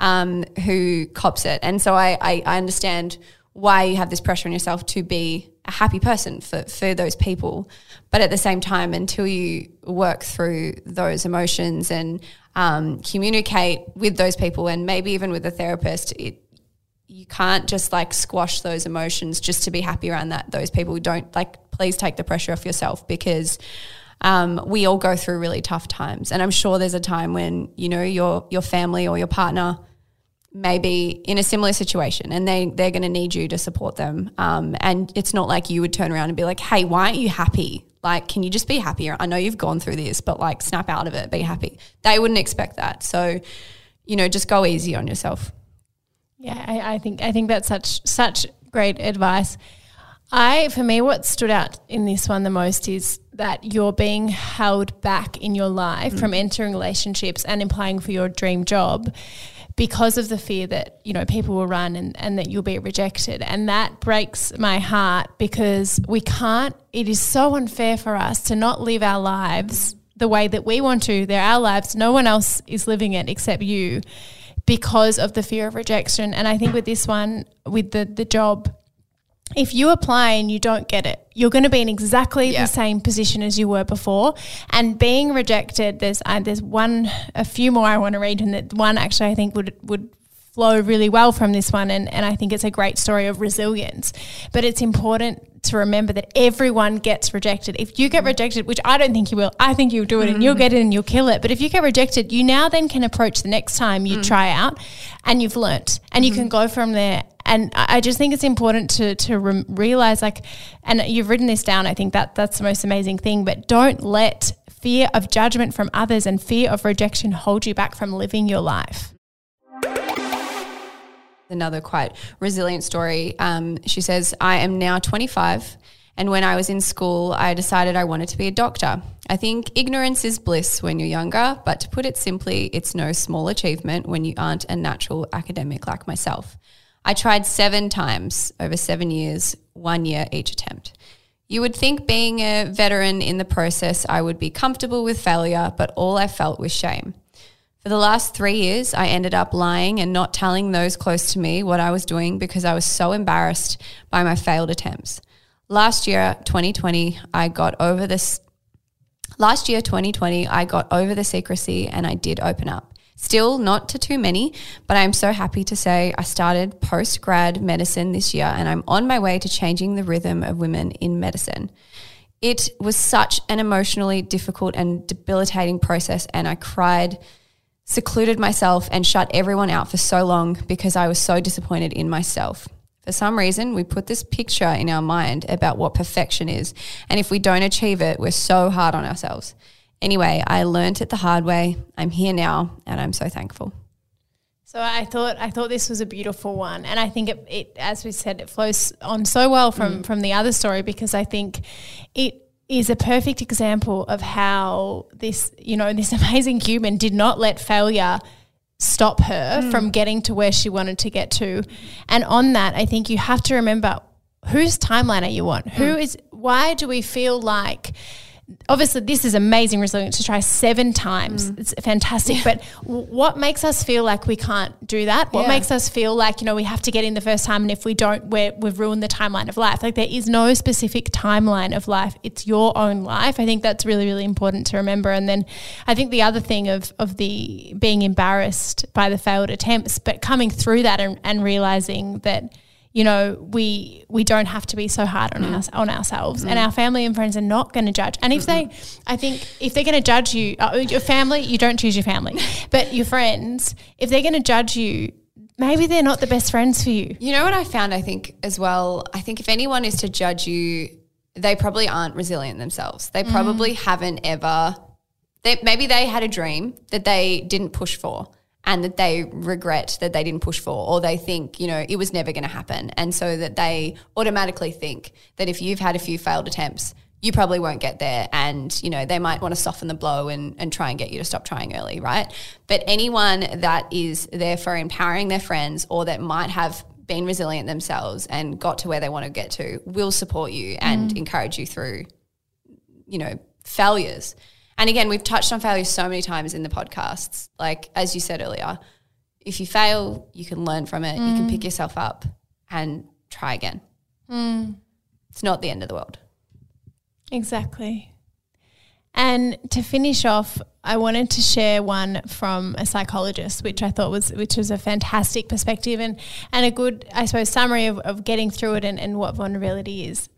um, who cops it. And so I, I, I understand why you have this pressure on yourself to be a happy person for, for those people. But at the same time, until you work through those emotions and um, communicate with those people and maybe even with a therapist, it, you can't just like squash those emotions just to be happy around that those people don't like please take the pressure off yourself because um, we all go through really tough times and i'm sure there's a time when you know your your family or your partner may be in a similar situation and they they're going to need you to support them. Um, and it's not like you would turn around and be like hey why aren't you happy? Like can you just be happier? I know you've gone through this but like snap out of it be happy. They wouldn't expect that. So you know just go easy on yourself. Yeah, I, I think I think that's such such great advice. I for me what stood out in this one the most is that you're being held back in your life from hmm. entering relationships and applying for your dream job because of the fear that you know people will run and, and that you'll be rejected. And that breaks my heart because we can't it is so unfair for us to not live our lives the way that we want to. They're our lives. No one else is living it except you because of the fear of rejection. And I think with this one, with the the job, if you apply and you don't get it, you're going to be in exactly Yeah. the same position as you were before. And being rejected, there's uh, there's one, a few more I want to read, and that one actually I think would would flow really well from this one and, and I think it's a great story of resilience. But it's important to remember that everyone gets rejected. If you get mm-hmm. rejected, which I don't think you will, I think you'll do it and you'll mm-hmm. get it and you'll kill it. But if you get rejected, you now then can approach the next time you mm. try out and you've learnt and you mm-hmm. can go from there. And I just think it's important to to rem- realize like, and you've written this down. I think that that's the most amazing thing. But don't let fear of judgment from others and fear of rejection hold you back from living your life. another quite resilient story. Um, she says, I am now 25. And when I was in school, I decided I wanted to be a doctor. I think ignorance is bliss when you're younger, but to put it simply, it's no small achievement when you aren't a natural academic like myself. I tried seven times over seven years, one year each attempt. You would think being a veteran in the process, I would be comfortable with failure, but all I felt was shame. For the last three years, I ended up lying and not telling those close to me what I was doing because I was so embarrassed by my failed attempts. Last year, 2020, I got over this. Last year, 2020, I got over the secrecy and I did open up. Still not to too many, but I'm so happy to say I started post grad medicine this year and I'm on my way to changing the rhythm of women in medicine. It was such an emotionally difficult and debilitating process, and I cried secluded myself and shut everyone out for so long because I was so disappointed in myself. For some reason, we put this picture in our mind about what perfection is. And if we don't achieve it, we're so hard on ourselves. Anyway, I learned it the hard way. I'm here now and I'm so thankful. So I thought I thought this was a beautiful one, and I think it, it as we said, it flows on so well from mm. from the other story because I think it is a perfect example of how this you know this amazing human did not let failure stop her mm. from getting to where she wanted to get to, and on that, I think you have to remember whose timeline are you on? Who mm. is? Why do we feel like? Obviously this is amazing resilience to try seven times. Mm. It's fantastic. But w- what makes us feel like we can't do that? What Yeah. makes us feel like, you know, we have to get in the first time and if we don't, we're, we've ruined the timeline of life. Like there is no specific timeline of life. It's your own life. I think that's really, really important to remember. And then I think the other thing of, of the being embarrassed by the failed attempts, but coming through that and, and realizing that you know we we don't have to be so hard on mm. us on ourselves. And mm. our family and friends are not going to judge. And if they i think if they're going to judge you uh, your family you don't choose your family but your friends if they're going to judge you maybe they're not the best friends for you. You know what I found, I think, as well? I think if anyone is to judge you, they probably aren't resilient themselves. They mm. probably haven't ever, they, maybe they had a dream that they didn't push for and that they regret that they didn't push for, or they think, you know, it was never going to happen. And so that they automatically think that if you've had a few failed attempts, you probably won't get there and you know they might want to soften the blow and, and try and get you to stop trying early right? But anyone that is there for empowering their friends or that might have been resilient themselves and got to where they want to get to will support you and mm. encourage you through you know failures and again we've touched on failure so many times in the podcasts like as you said earlier if you fail you can learn from it you can pick mm. yourself up and try again mm. it's not the end of the world Exactly. And to finish off, I wanted to share one from a psychologist, which I thought was which was a fantastic perspective and, and a good, I suppose, summary of, of getting through it and, and what vulnerability is.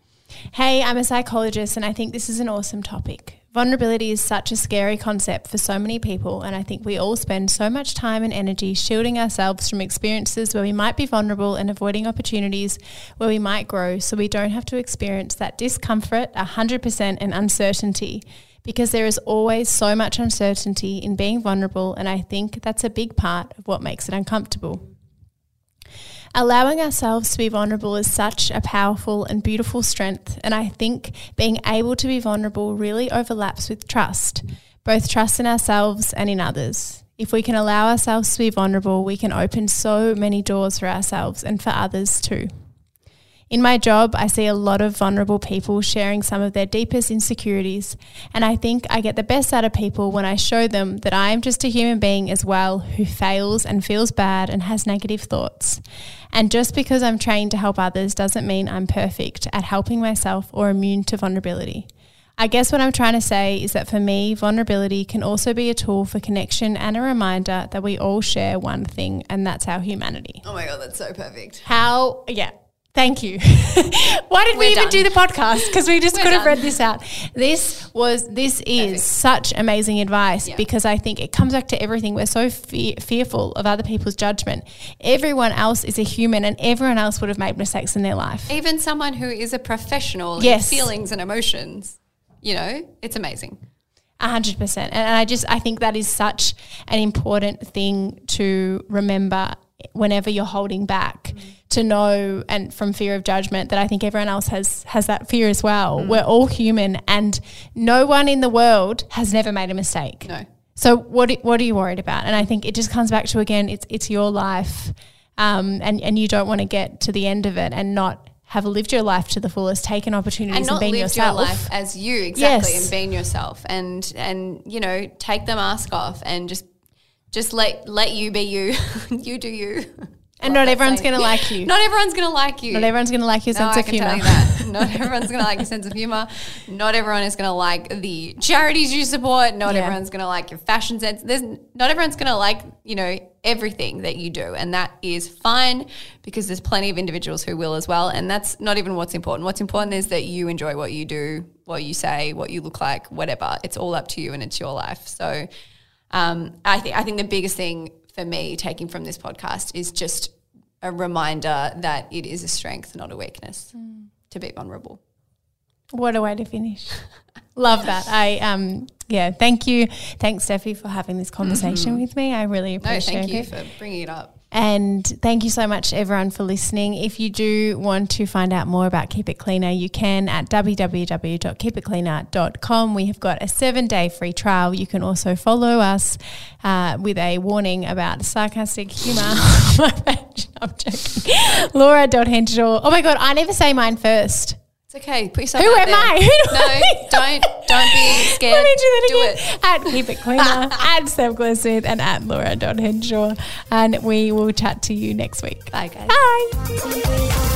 Hey, I'm a psychologist and I think this is an awesome topic. Vulnerability is such a scary concept for so many people, and I think we all spend so much time and energy shielding ourselves from experiences where we might be vulnerable and avoiding opportunities where we might grow so we don't have to experience that discomfort, 100%, and uncertainty. Because there is always so much uncertainty in being vulnerable, and I think that's a big part of what makes it uncomfortable. Allowing ourselves to be vulnerable is such a powerful and beautiful strength. And I think being able to be vulnerable really overlaps with trust, both trust in ourselves and in others. If we can allow ourselves to be vulnerable, we can open so many doors for ourselves and for others too. In my job, I see a lot of vulnerable people sharing some of their deepest insecurities, and I think I get the best out of people when I show them that I am just a human being as well who fails and feels bad and has negative thoughts. And just because I'm trained to help others doesn't mean I'm perfect at helping myself or immune to vulnerability. I guess what I'm trying to say is that for me, vulnerability can also be a tool for connection and a reminder that we all share one thing, and that's our humanity. oh my god that's so perfect How, yeah. Thank you. Why did we We're even done. do the podcast? Because we just We're could have read this out. This was this is Perfect. such amazing advice Yeah. because I think it comes back to everything. We're so fe- fearful of other people's judgment. Everyone else is a human, and everyone else would have made mistakes in their life. even someone who is a professional Yes. in feelings and emotions, you know, it's amazing. A hundred percent. And I just I think that is such an important thing to remember whenever you're holding back mm. To know and from fear of judgment that I think everyone else has has that fear as well. We're all human and no one in the world has never made a mistake. No. So what what are you worried about? And I think it just comes back to again, it's it's your life, um, and and you don't want to get to the end of it and not have lived your life to the fullest, taken opportunities and and, not been live yourself. your life as you exactly Yes. and being yourself and and you know take the mask off and just just let let you be you you do you And not everyone's going to like you. not everyone's gonna like you Not everyone's going to like your no, sense I of can humor. tell you that. Not everyone's gonna like your sense of humor. Not everyone is gonna like the charities you support. Not Yeah. everyone's gonna like your fashion sense. There's not everyone's gonna like you know everything that you do, and that is fine because there's plenty of individuals who will as well. And that's not even what's important. What's important is that you enjoy what you do, what you say, what you look like, whatever. It's all up to you, and it's your life. So, um, I think I think the biggest thing for me taking from this podcast is just a reminder that it is a strength, not a weakness, to be vulnerable. What a way to finish. Love that. I um yeah, thank you. Thanks Steffi for having this conversation with me. I really Mm-hmm. No, appreciate thank you it. for bringing it up. And thank you so much, everyone, for listening. If you do want to find out more about Keep It Cleaner, you can at www.keepitcleaner.com. We have got a seven day free trial. You can also follow us uh, with a warning about sarcastic humour my page. I'm joking. Laura.henshaw. Oh my God, I never say mine first. It's okay. Put yourself Who am there. I? Who no, don't don't be scared. Let me do that do again. it. At Keep It Cleaner, at Steph Smith, and at Laura.henshaw. And we will chat to you next week. Bye guys. Bye.